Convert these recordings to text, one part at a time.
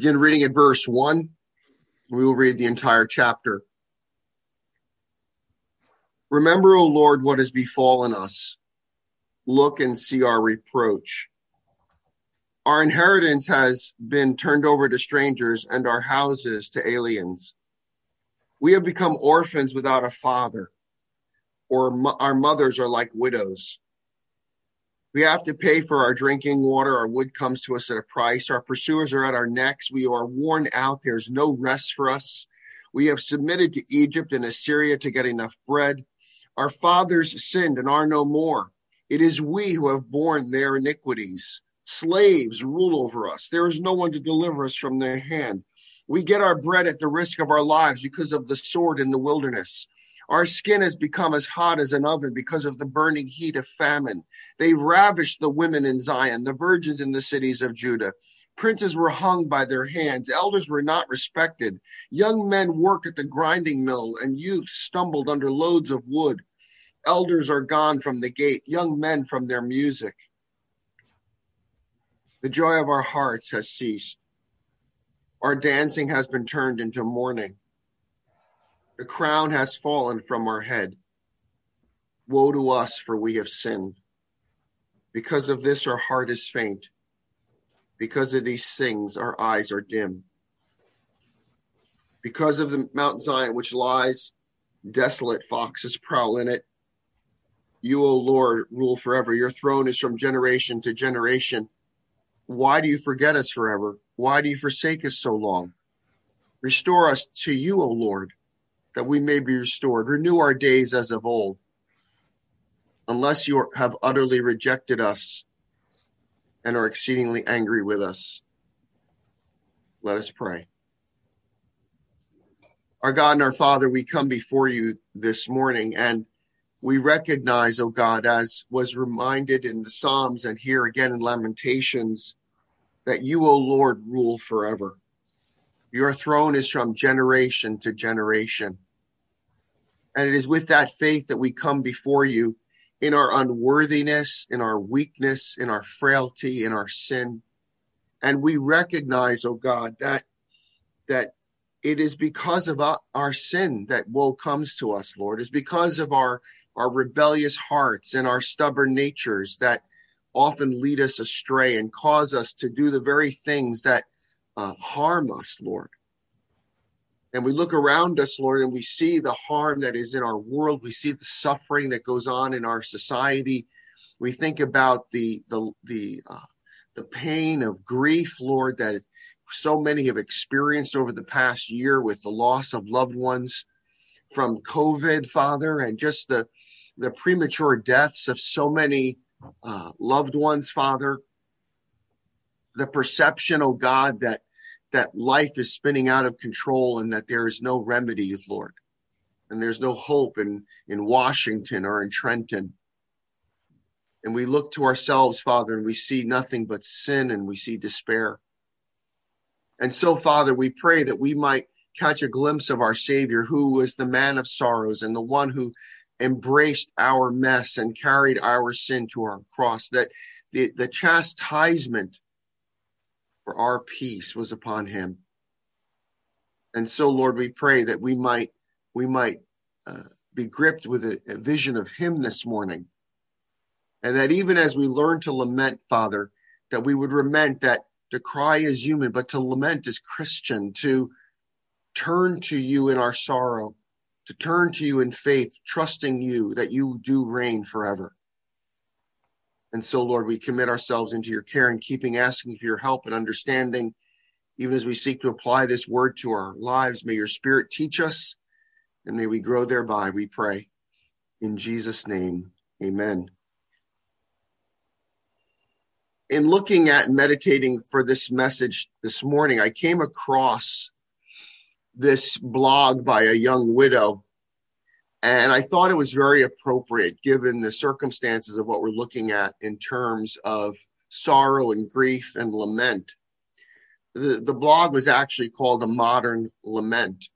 Begin reading at verse 1. We will read the entire chapter. Remember, O Lord, what has befallen us. Look and see our reproach. Our inheritance has been turned over to strangers and our houses to aliens. We have become orphans without a father, or mo- our mothers are like widows. We have to pay for our drinking water. Our wood comes to us at a price. Our pursuers are at our necks. We are worn out. There's no rest for us. We have submitted to Egypt and Assyria to get enough bread. Our fathers sinned and are no more. It is we who have borne their iniquities. Slaves rule over us. There is no one to deliver us from their hand. We get our bread at the risk of our lives because of the sword in the wilderness. Our skin has become as hot as an oven because of the burning heat of famine. They ravished the women in Zion, the virgins in the cities of Judah. Princes were hung by their hands. Elders were not respected. Young men worked at the grinding mill, and youth stumbled under loads of wood. Elders are gone from the gate, young men from their music. The joy of our hearts has ceased. Our dancing has been turned into mourning. The crown has fallen from our head. Woe to us, for we have sinned. Because of this, our heart is faint. Because of these things, our eyes are dim. Because of the Mount Zion, which lies desolate, foxes prowl in it. You, O Lord, rule forever. Your throne is from generation to generation. Why do you forget us forever? Why do you forsake us so long? Restore us to you, O Lord, that we may be restored. Renew our days as of old. Unless you have utterly rejected us and are exceedingly angry with us. Let us pray. Our God and our Father, we come before you this morning and we recognize, O oh God, as was reminded in the Psalms and here again in Lamentations, that you, O Lord, rule forever. Your throne is from generation to generation. And it is with that faith that we come before you in our unworthiness, in our weakness, in our frailty, in our sin. And we recognize, oh God, that, that it is because of our sin that woe comes to us, Lord. It's because of our, our rebellious hearts and our stubborn natures that often lead us astray and cause us to do the very things that uh, harm us, Lord. And we look around us, Lord, and we see the harm that is in our world. We see the suffering that goes on in our society. We think about the the the uh, the pain of grief, Lord, that so many have experienced over the past year with the loss of loved ones from COVID, Father, and just the the premature deaths of so many uh, loved ones, Father. The perception, oh God, that that life is spinning out of control and that there is no remedy, Lord. And there's no hope in, in Washington or in Trenton. And we look to ourselves, Father, and we see nothing but sin and we see despair. And so, Father, we pray that we might catch a glimpse of our Savior, who was the man of sorrows and the one who embraced our mess and carried our sin to our cross, that the, the chastisement for our peace was upon him. And so, Lord, we pray that we might we might uh, be gripped with a, a vision of him this morning, and that even as we learn to lament, Father, that we would lament that to cry is human, but to lament is Christian, to turn to you in our sorrow, to turn to you in faith, trusting you that you do reign forever. And so, Lord, we commit ourselves into your care and keeping asking for your help and understanding, even as we seek to apply this word to our lives. May your spirit teach us and may we grow thereby, we pray. In Jesus' name, amen. In looking at and meditating for this message this morning, I came across this blog by a young widow and I thought it was very appropriate given the circumstances of what we're looking at in terms of sorrow and grief and lament. The, the blog was actually called A Modern Lament.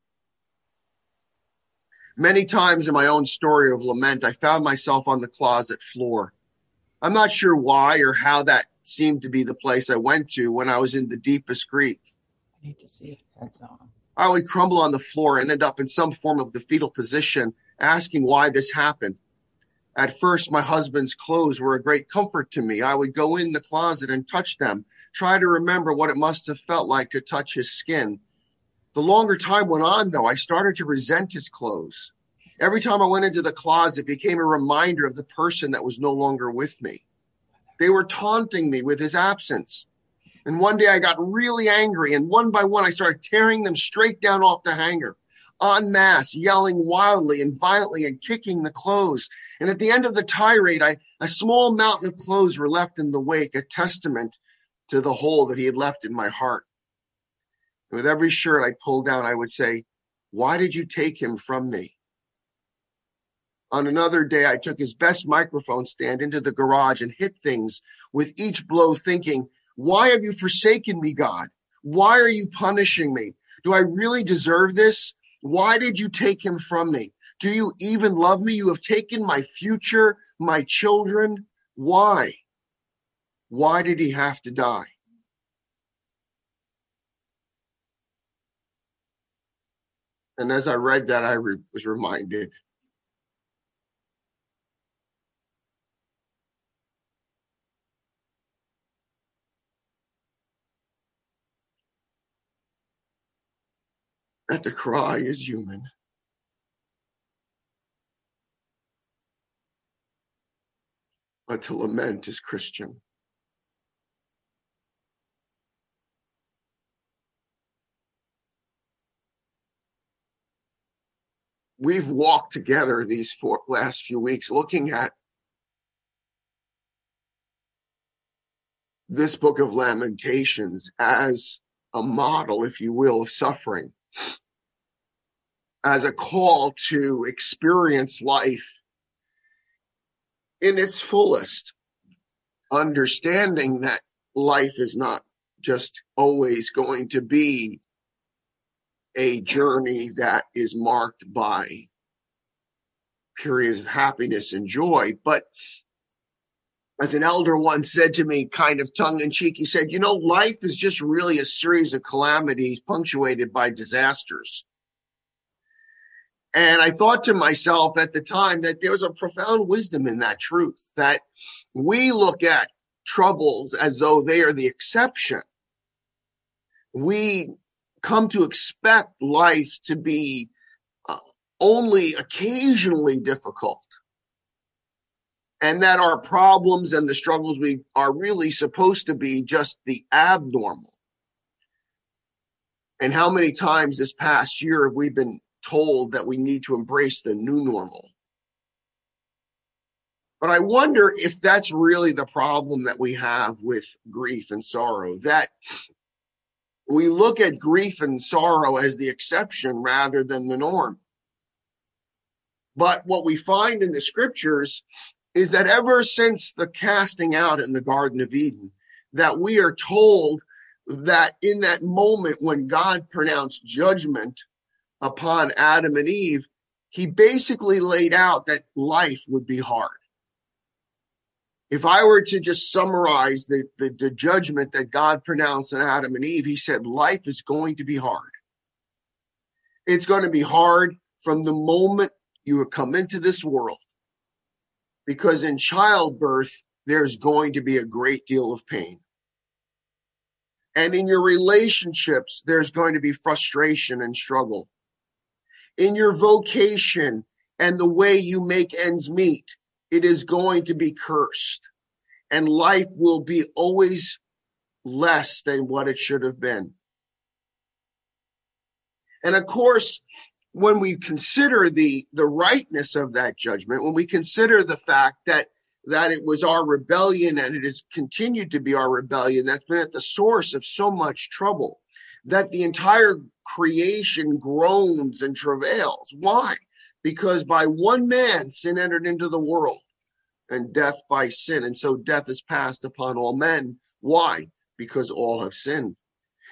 Many times in my own story of lament, I found myself on the closet floor. I'm not sure why or how that seemed to be the place I went to when I was in the deepest grief. I need to see if that's on. I would crumble on the floor and end up in some form of the fetal position, asking why this happened. At first, my husband's clothes were a great comfort to me. I would go in the closet and touch them, try to remember what it must have felt like to touch his skin. The longer time went on, though, I started to resent his clothes. Every time I went into the closet, it became a reminder of the person that was no longer with me. They were taunting me with his absence. And one day I got really angry, and one by one I started tearing them straight down off the hanger, en masse, yelling wildly and violently and kicking the clothes. And at the end of the tirade, I, a small mountain of clothes were left in the wake, a testament to the hole that he had left in my heart. And with every shirt I pulled down, I would say, Why did you take him from me? On another day, I took his best microphone stand into the garage and hit things with each blow, thinking, why have you forsaken me, God? Why are you punishing me? Do I really deserve this? Why did you take him from me? Do you even love me? You have taken my future, my children. Why? Why did he have to die? And as I read that, I re- was reminded that to cry is human. But to lament is Christian. We've walked together these four, last few weeks looking at this book of Lamentations as a model, if you will, of suffering as a call to experience life in its fullest, understanding that life is not just always going to be a journey that is marked by periods of happiness and joy, but as an elder once said to me, kind of tongue in cheek, he said, You know, life is just really a series of calamities punctuated by disasters. And I thought to myself at the time that there was a profound wisdom in that truth that we look at troubles as though they are the exception. We come to expect life to be uh, only occasionally difficult and that our problems and the struggles we are really supposed to be just the abnormal. And how many times this past year have we been told that we need to embrace the new normal? But I wonder if that's really the problem that we have with grief and sorrow, that we look at grief and sorrow as the exception rather than the norm. But what we find in the scriptures is that ever since the casting out in the Garden of Eden, that we are told that in that moment when God pronounced judgment upon Adam and Eve, he basically laid out that life would be hard. If I were to just summarize the, the, the judgment that God pronounced on Adam and Eve, he said, life is going to be hard. It's going to be hard from the moment you come into this world because in childbirth, there's going to be a great deal of pain. And in your relationships, there's going to be frustration and struggle. In your vocation and the way you make ends meet, it is going to be cursed. And life will be always less than what it should have been. And of course, when we consider the the rightness of that judgment, when we consider the fact that that it was our rebellion and it has continued to be our rebellion that's been at the source of so much trouble, that the entire creation groans and travails. Why? Because by one man sin entered into the world, and death by sin, and so death is passed upon all men. Why? Because all have sinned.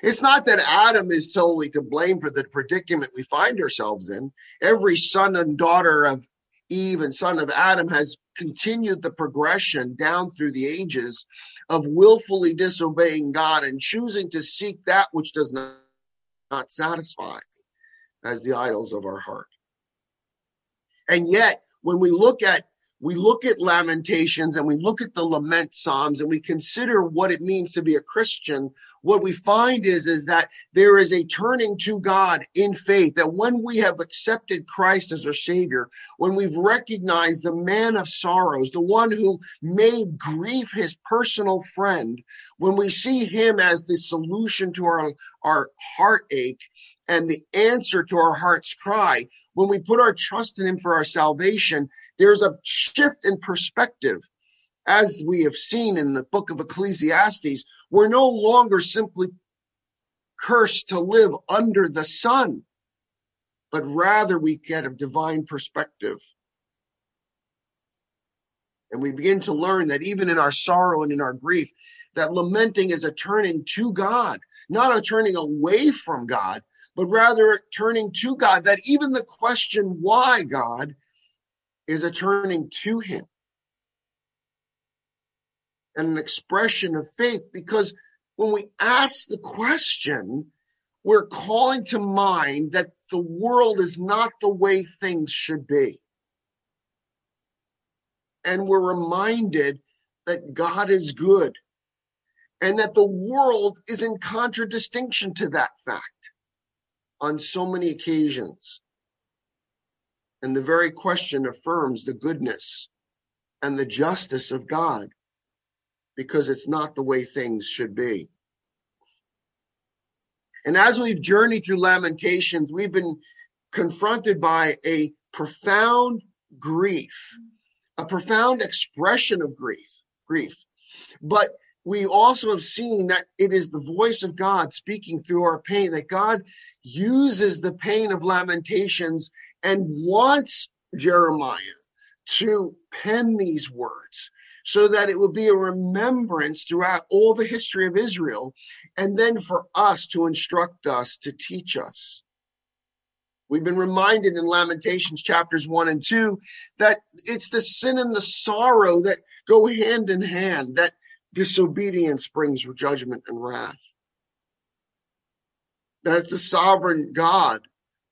It's not that Adam is solely to blame for the predicament we find ourselves in. Every son and daughter of Eve and son of Adam has continued the progression down through the ages of willfully disobeying God and choosing to seek that which does not not satisfy as the idols of our heart. And yet, when we look at we look at lamentations and we look at the lament psalms and we consider what it means to be a christian what we find is is that there is a turning to god in faith that when we have accepted christ as our savior when we've recognized the man of sorrows the one who made grief his personal friend when we see him as the solution to our our heartache and the answer to our heart's cry when we put our trust in him for our salvation, there's a shift in perspective. As we have seen in the book of Ecclesiastes, we're no longer simply cursed to live under the sun, but rather we get a divine perspective. And we begin to learn that even in our sorrow and in our grief, that lamenting is a turning to God, not a turning away from God, but rather turning to God, that even the question, why God, is a turning to Him and an expression of faith. Because when we ask the question, we're calling to mind that the world is not the way things should be. And we're reminded that God is good and that the world is in contradistinction to that fact on so many occasions. And the very question affirms the goodness and the justice of God because it's not the way things should be. And as we've journeyed through Lamentations, we've been confronted by a profound grief, a profound expression of grief, grief. But we also have seen that it is the voice of God speaking through our pain, that God uses the pain of lamentations and wants Jeremiah to pen these words so that it will be a remembrance throughout all the history of Israel, and then for us to instruct us, to teach us. We've been reminded in Lamentations chapters one and two that it's the sin and the sorrow that go hand in hand, that disobedience brings judgment and wrath. That it's the sovereign God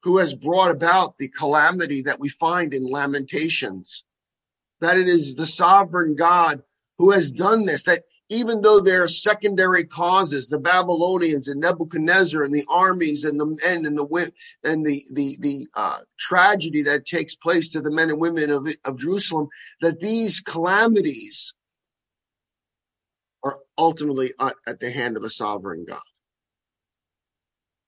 who has brought about the calamity that we find in Lamentations. That it is the sovereign God who has done this, that even though there are secondary causes, the Babylonians and Nebuchadnezzar and the armies and the men and the and the the the uh, tragedy that takes place to the men and women of of Jerusalem, that these calamities ultimately at the hand of a sovereign God.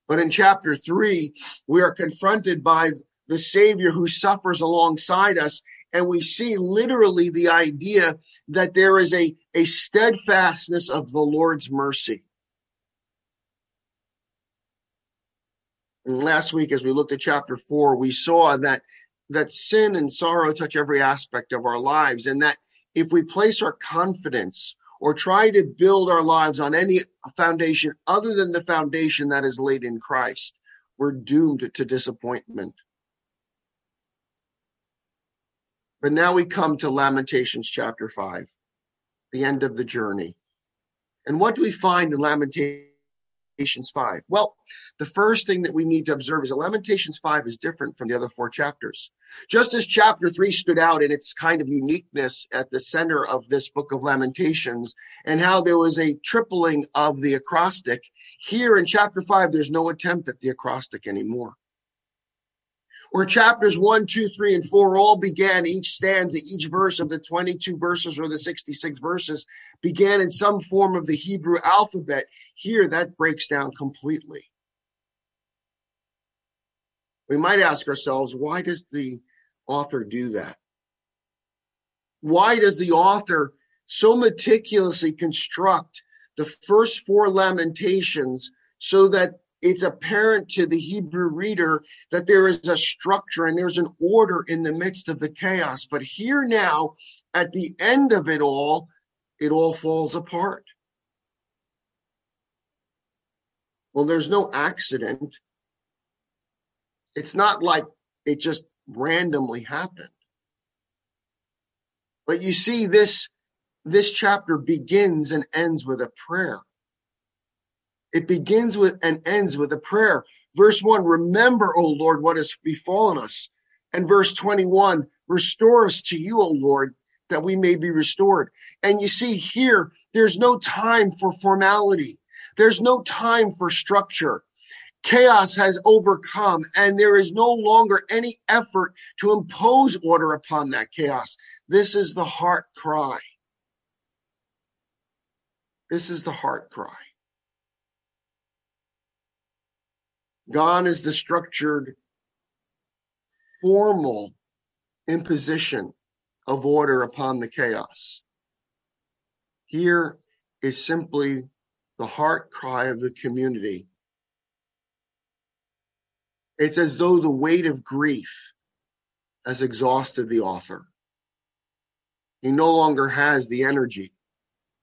But in chapter three, we are confronted by the Savior who suffers alongside us. And we see literally the idea that there is a, a steadfastness of the Lord's mercy. And last week, as we looked at chapter four, we saw that that sin and sorrow touch every aspect of our lives, and that if we place our confidence or try to build our lives on any foundation other than the foundation that is laid in Christ, we're doomed to disappointment. But now we come to Lamentations chapter 5, the end of the journey. And what do we find in Lamentations? Lamentations 5? Well, the first thing that we need to observe is that Lamentations 5 is different from the other four chapters. Just as chapter 3 stood out in its kind of uniqueness at the center of this book of Lamentations and how there was a tripling of the acrostic, here in chapter 5, there's no attempt at the acrostic anymore where chapters 1, 2, 3, and 4 all began, each stanza, each verse of the 22 verses or the 66 verses began in some form of the Hebrew alphabet. Here, that breaks down completely. We might ask ourselves, why does the author do that? Why does the author so meticulously construct the first four lamentations so that it's apparent to the Hebrew reader that there is a structure and there's an order in the midst of the chaos. But here now, at the end of it all, it all falls apart. Well, there's no accident. It's not like it just randomly happened. But you see, this, this chapter begins and ends with a prayer. It begins with and ends with a prayer. Verse 1, remember, O Lord, what has befallen us. And verse 21, restore us to you, O Lord, that we may be restored. And you see here, there's no time for formality. There's no time for structure. Chaos has overcome, and there is no longer any effort to impose order upon that chaos. This is the heart cry. This is the heart cry. Gone is the structured, formal imposition of order upon the chaos. Here is simply the heart cry of the community. It's as though the weight of grief has exhausted the author. He no longer has the energy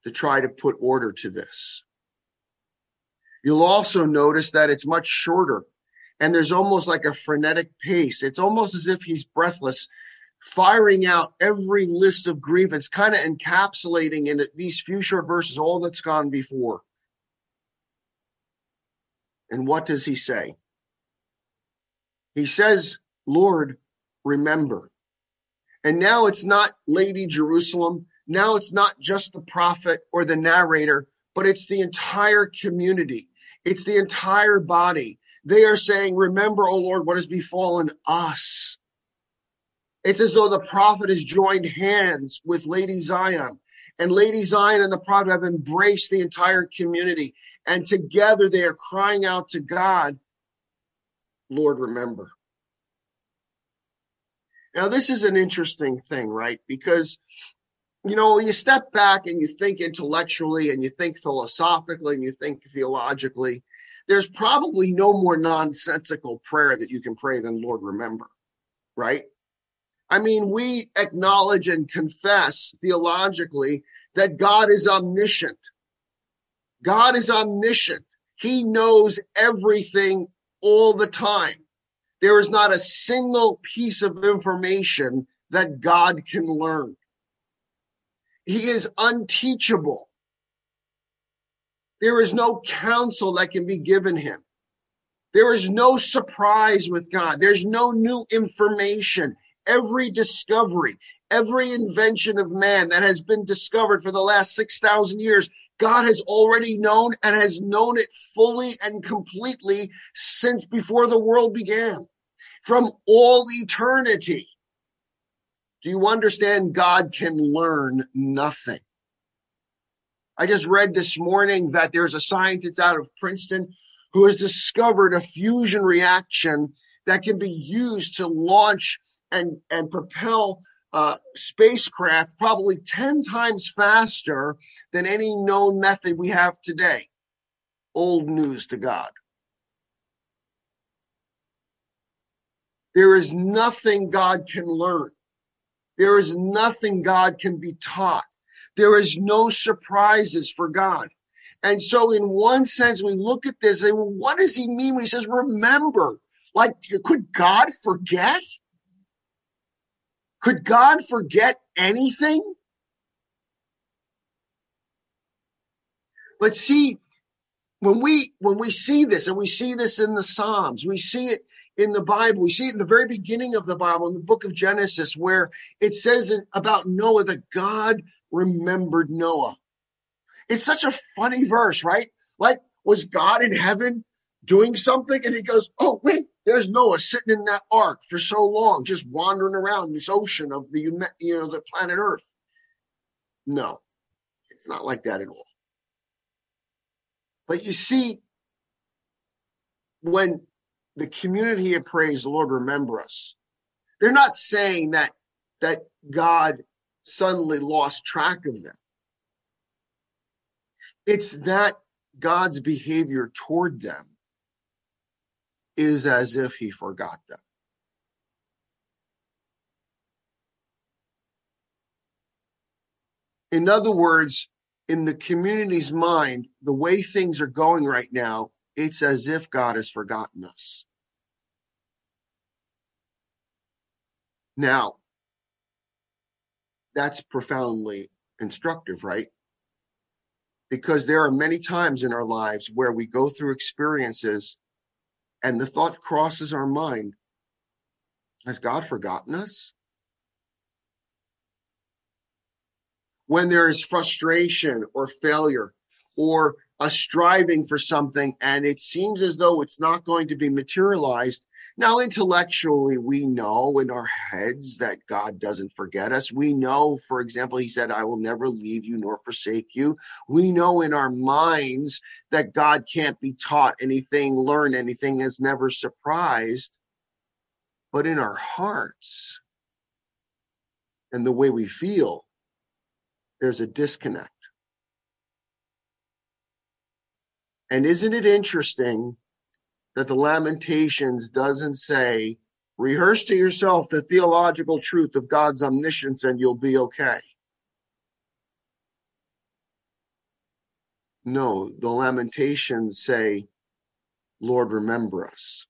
to try to put order to this. You'll also notice that it's much shorter and there's almost like a frenetic pace. It's almost as if he's breathless, firing out every list of. It's kind of encapsulating in these few short verses all that's gone before. And what does he say? He says, Lord, remember. And now it's not Lady Jerusalem. Now it's not just the prophet or the narrator, but it's the entire community. It's the entire body. They are saying, Remember, O Lord, what has befallen us. It's as though the prophet has joined hands with Lady Zion. And Lady Zion and the prophet have embraced the entire community. And together they are crying out to God, Lord, remember. Now, this is an interesting thing, right? Because, you know, you step back and you think intellectually and you think philosophically and you think theologically there's probably no more nonsensical prayer that you can pray than Lord, remember, right? I mean, we acknowledge and confess theologically that God is omniscient. God is omniscient. He knows everything all the time. There is not a single piece of information that God can learn. He is unteachable. There is no counsel that can be given him. There is no surprise with God. There's no new information. Every discovery, every invention of man that has been discovered for the last 6,000 years, God has already known and has known it fully and completely since before the world began, from all eternity. Do you understand? God can learn nothing. I just read this morning that there's a scientist out of Princeton who has discovered a fusion reaction that can be used to launch and, and propel uh, spacecraft probably 10 times faster than any known method we have today. Old news to God. There is nothing God can learn. There is nothing God can be taught. There is no surprises for God. And so, in one sense, we look at this and what does he mean when he says, remember? Like, could God forget? Could God forget anything? But see, when we when we see this, and we see this in the Psalms, we see it in the Bible, we see it in the very beginning of the Bible, in the book of Genesis, where it says about Noah that God remembered Noah. It's such a funny verse, right? Like, was God in heaven doing something? And he goes, Oh, wait, there's Noah sitting in that ark for so long, just wandering around this ocean of the, you know, the planet Earth. No, it's not like that at all. But you see, when the community of praise, Lord, remember us, they're not saying that that God suddenly lost track of them. It's that God's behavior toward them is as if he forgot them. In other words, in the community's mind, the way things are going right now, it's as if God has forgotten us. Now, that's profoundly instructive, right? Because there are many times in our lives where we go through experiences And the thought crosses our mind Has God forgotten us? When there is frustration or failure or a striving for something and it seems as though it's not going to be materialized, now, intellectually, we know in our heads that God doesn't forget us. We know, for example, He said, I will never leave you nor forsake you. We know in our minds that God can't be taught anything, learn anything, is never surprised. But in our hearts and the way we feel, there's a disconnect. And isn't it interesting that the Lamentations doesn't say, rehearse to yourself the theological truth of God's omniscience and you'll be okay. No, the Lamentations say, Lord, remember us.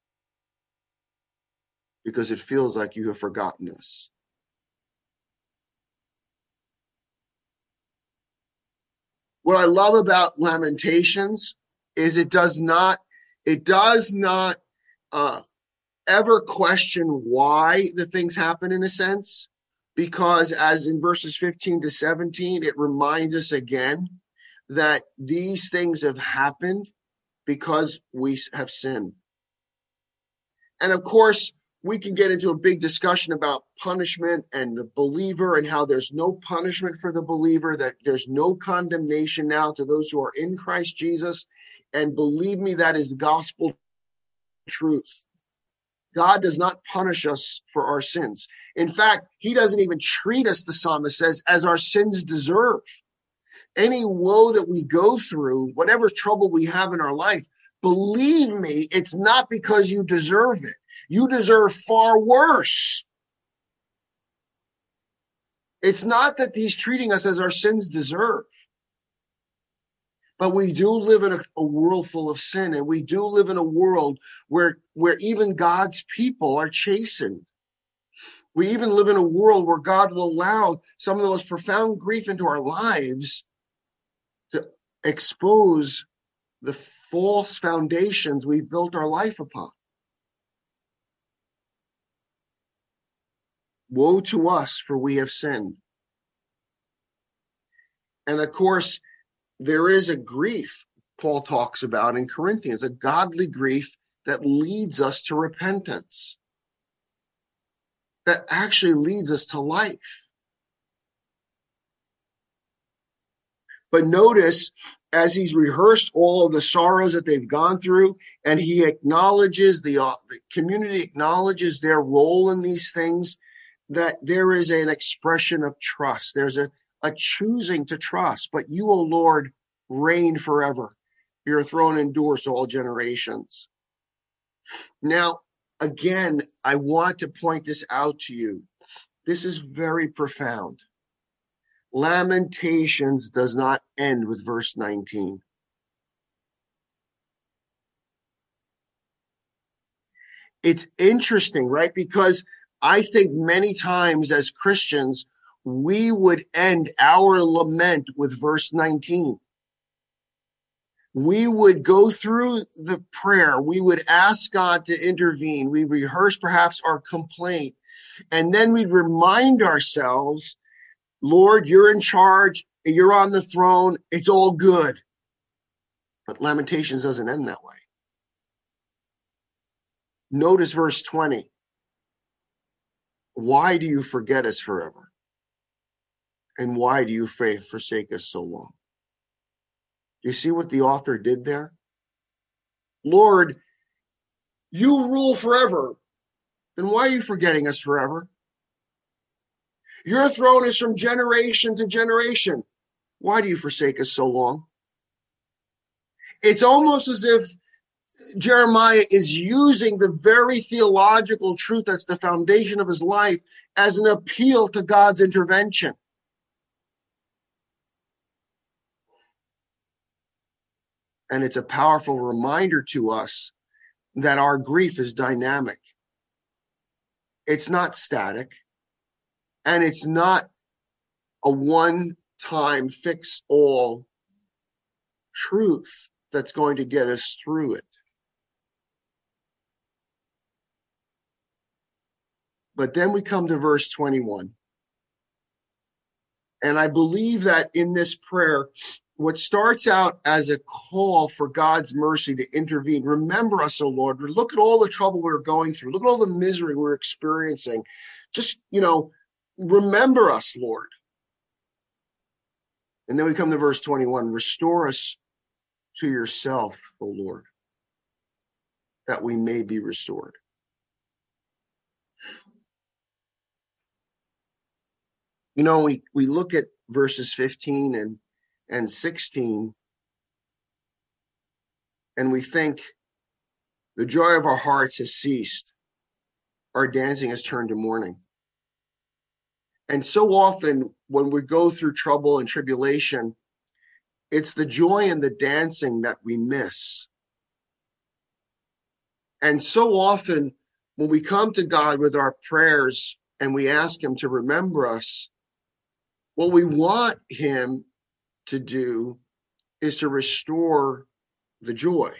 Because it feels like you have forgotten us. What I love about Lamentations is it does not it does not uh, ever question why the things happen in a sense, because as in verses 15 to 17, it reminds us again that these things have happened because we have sinned. And of course, we can get into a big discussion about punishment and the believer and how there's no punishment for the believer, that there's no condemnation now to those who are in Christ Jesus. And believe me, that is gospel truth. God does not punish us for our sins. In fact, he doesn't even treat us, the psalmist says, as our sins deserve. Any woe that we go through, whatever trouble we have in our life, believe me, it's not because you deserve it. You deserve far worse. It's not that he's treating us as our sins deserve. But we do live in a, a, world full of sin, and we do live in a world where, where even God's people are chastened. We even live in a world where God will allow some of the most profound grief into our lives to expose the false foundations we've built our life upon. Woe to us, for we have sinned. And of course, there is a grief Paul talks about in Corinthians, a godly grief that leads us to repentance, that actually leads us to life. But notice as he's rehearsed all of the sorrows that they've gone through, and he acknowledges the, uh, the community acknowledges their role in these things, that there is an expression of trust. There's a, a choosing to trust. But you, O Lord, reign forever. Your throne endures to all generations. Now, again, I want to point this out to you. This is very profound. Lamentations does not end with verse 19. It's interesting, right? Because I think many times as Christians, we would end our lament with verse 19. We would go through the prayer. We would ask God to intervene. We rehearse perhaps our complaint. And then we'd remind ourselves, Lord, you're in charge. You're on the throne. It's all good. But Lamentations doesn't end that way. Notice verse 20. Why do you forget us forever? And why do you forsake us so long? Do you see what the author did there? Lord, you rule forever. Then why are you forgetting us forever? Your throne is from generation to generation. Why do you forsake us so long? It's almost as if Jeremiah is using the very theological truth that's the foundation of his life as an appeal to God's intervention. And it's a powerful reminder to us that our grief is dynamic. It's not static. And it's not a one time fix all truth that's going to get us through it. But then we come to verse 21. And I believe that in this prayer, what starts out as a call for God's mercy to intervene, remember us, O Lord. Look at all the trouble we're going through. Look at all the misery we're experiencing. Just, you know, remember us, Lord. And then we come to verse 21 Restore us to yourself, O Lord, that we may be restored. You know, we, we look at verses 15 and, and 16, and we think the joy of our hearts has ceased. Our dancing has turned to mourning. And so often when we go through trouble and tribulation, it's the joy and the dancing that we miss. And so often when we come to God with our prayers and we ask Him to remember us, what we want Him to do is to restore the joy,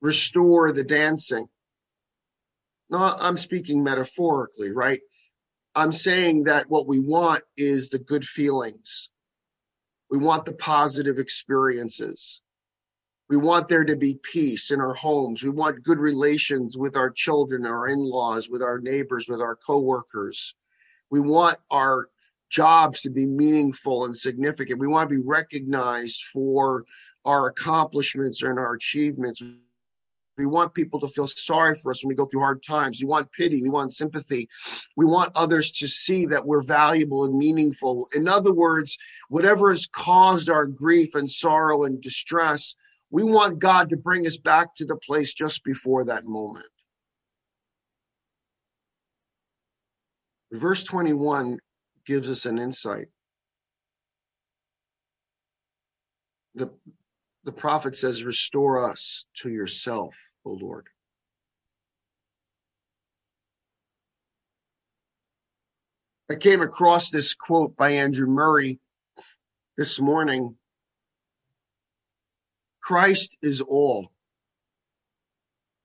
restore the dancing. No, I'm speaking metaphorically, right? I'm saying that what we want is the good feelings. We want the positive experiences. We want there to be peace in our homes. We want good relations with our children, our in-laws, with our neighbors, with our coworkers. We want our jobs to be meaningful and significant. We want to be recognized for our accomplishments and our achievements. We want people to feel sorry for us when we go through hard times. We want pity. We want sympathy. We want others to see that we're valuable and meaningful. In other words, whatever has caused our grief and sorrow and distress, we want God to bring us back to the place just before that moment. Verse 21 gives us an insight. The, the prophet says, Restore us to yourself O Lord. I came across this quote by Andrew Murray this morning. Christ is all.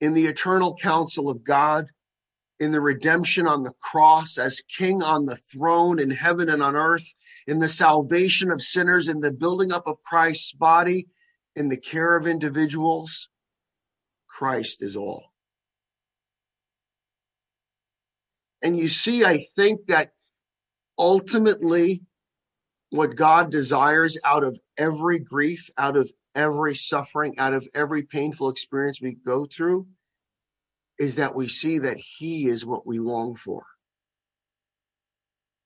In the eternal counsel of God, in the redemption on the cross, as King on the throne in heaven and on earth, in the salvation of sinners, in the building up of Christ's body, in the care of individuals, Christ is all. And you see, I think that ultimately what God desires out of every grief, out of every suffering, out of every painful experience we go through, is that we see that He is what we long for,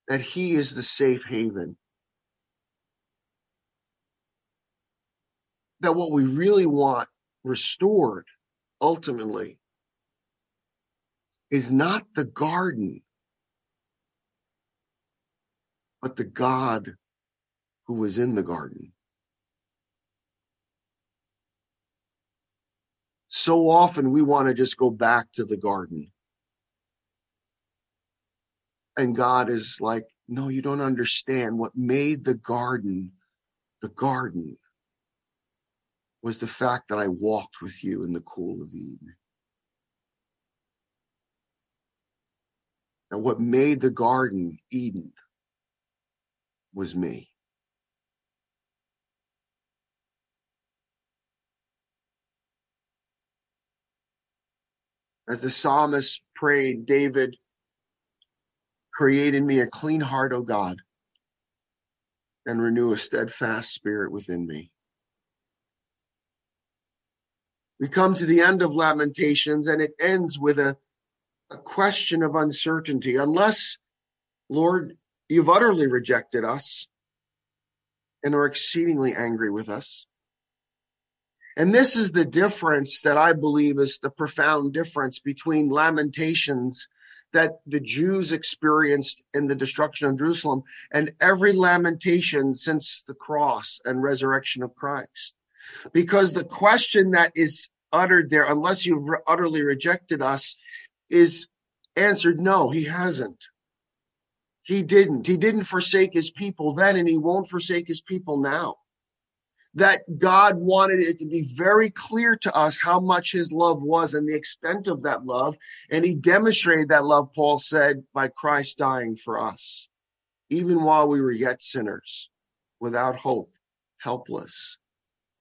that He is the safe haven. That what we really want restored ultimately is not the garden, but the God who was in the garden. So often we want to just go back to the garden. And God is like, no, you don't understand what made the garden the garden was the fact that I walked with you in the cool of the evening. And what made the garden Eden was me. As the psalmist prayed, David, create in me a clean heart, O God, and renew a steadfast spirit within me. We come to the end of Lamentations and it ends with a, a question of uncertainty. Unless, Lord, you've utterly rejected us and are exceedingly angry with us. And this is the difference that I believe is the profound difference between lamentations that the Jews experienced in the destruction of Jerusalem and every lamentation since the cross and resurrection of Christ because the question that is uttered there, unless you've utterly rejected us, is answered no, he hasn't. He didn't. He didn't forsake his people then, and he won't forsake his people now. That God wanted it to be very clear to us how much his love was and the extent of that love. And he demonstrated that love, Paul said, by Christ dying for us, even while we were yet sinners, without hope, helpless.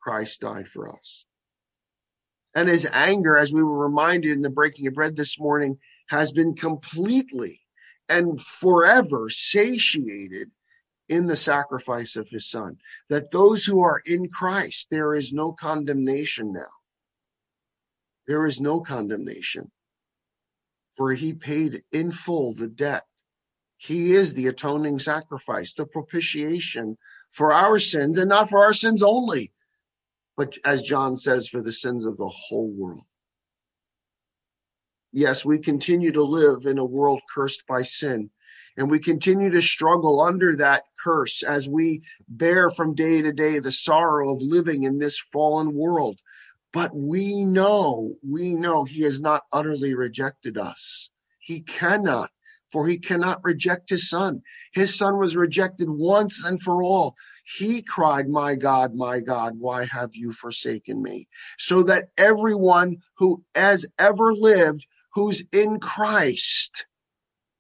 Christ died for us. And his anger, as we were reminded in the breaking of bread this morning, has been completely and forever satiated in the sacrifice of his son. That those who are in Christ, there is no condemnation now. There is no condemnation. For he paid in full the debt. He is the atoning sacrifice, the propitiation for our sins, and not for our sins only, but as John says, for the sins of the whole world. Yes, we continue to live in a world cursed by sin, and we continue to struggle under that curse as we bear from day to day the sorrow of living in this fallen world. But we know, we know He has not utterly rejected us. He cannot, for He cannot reject His Son. His Son was rejected once and for all. He cried, My God, my God, why have you forsaken me? So that everyone who has ever lived, who's in Christ,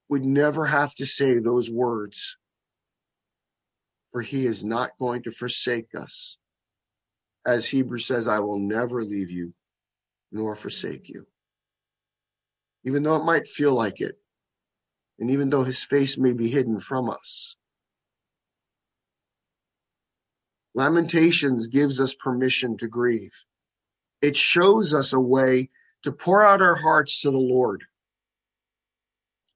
would never have to say those words. For he is not going to forsake us. As Hebrews says, I will never leave you nor forsake you. Even though it might feel like it, and even though his face may be hidden from us. Lamentations gives us permission to grieve. It shows us a way to pour out our hearts to the Lord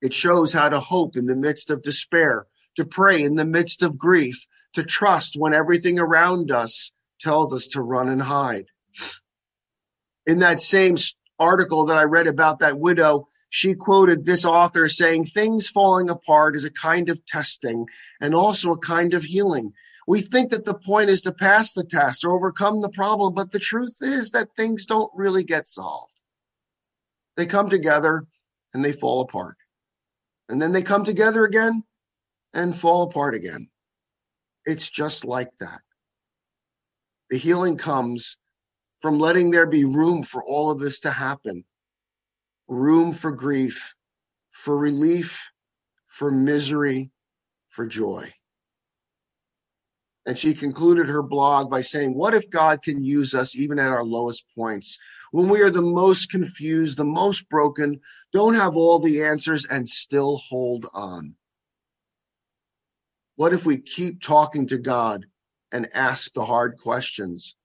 it shows how to hope in the midst of despair, to pray in the midst of grief, to trust when everything around us tells us to run and hide. In that same article that I read about that widow, she quoted this author saying, Things falling apart is a kind of testing and also a kind of healing. We think that the point is to pass the test or overcome the problem, but the truth is that things don't really get solved. They come together and they fall apart and then they come together again and fall apart again. It's just like that. The healing comes from letting there be room for all of this to happen room for grief, for relief, for misery, for joy. And she concluded her blog by saying, What if God can use us even at our lowest points? When we are the most confused, the most broken, don't have all the answers, and still hold on? What if we keep talking to God and ask the hard questions?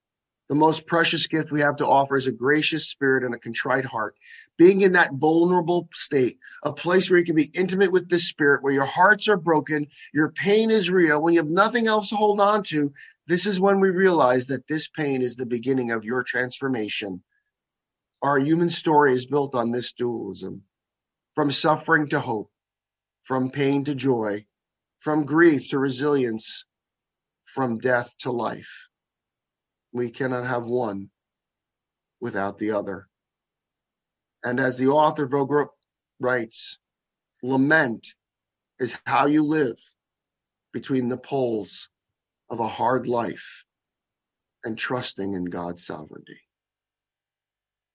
The most precious gift we have to offer is a gracious spirit and a contrite heart. Being in that vulnerable state, a place where you can be intimate with the spirit, where your hearts are broken, your pain is real, when you have nothing else to hold on to, this is when we realize that this pain is the beginning of your transformation. Our human story is built on this dualism from suffering to hope, from pain to joy, from grief to resilience, from death to life. We cannot have one without the other. And as the author Vroegop writes, lament is how you live between the poles of a hard life and trusting in God's sovereignty.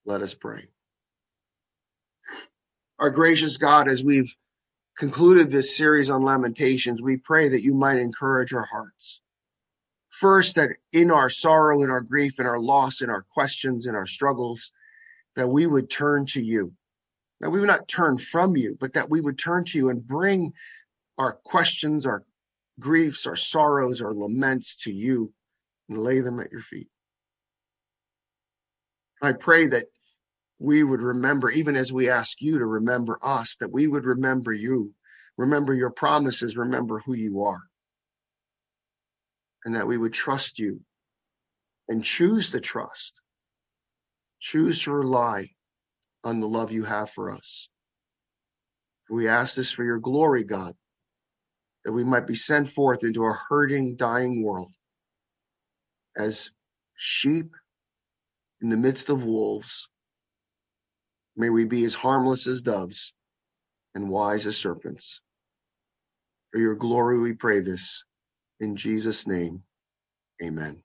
Let us pray. Our gracious God, as we've concluded this series on Lamentations, we pray that you might encourage our hearts. First, that in our sorrow, in our grief, in our loss, in our questions, in our struggles, that we would turn to you. That we would not turn from you, but that we would turn to you and bring our questions, our griefs, our sorrows, our laments to you and lay them at your feet. I pray that we would remember, even as we ask you to remember us, that we would remember you, remember your promises, remember who you are. And that we would trust you and choose to trust, choose to rely on the love you have for us. We ask this for your glory, God, that we might be sent forth into a hurting, dying world as sheep in the midst of wolves. May we be as harmless as doves and wise as serpents. For your glory, we pray this in Jesus' name, amen.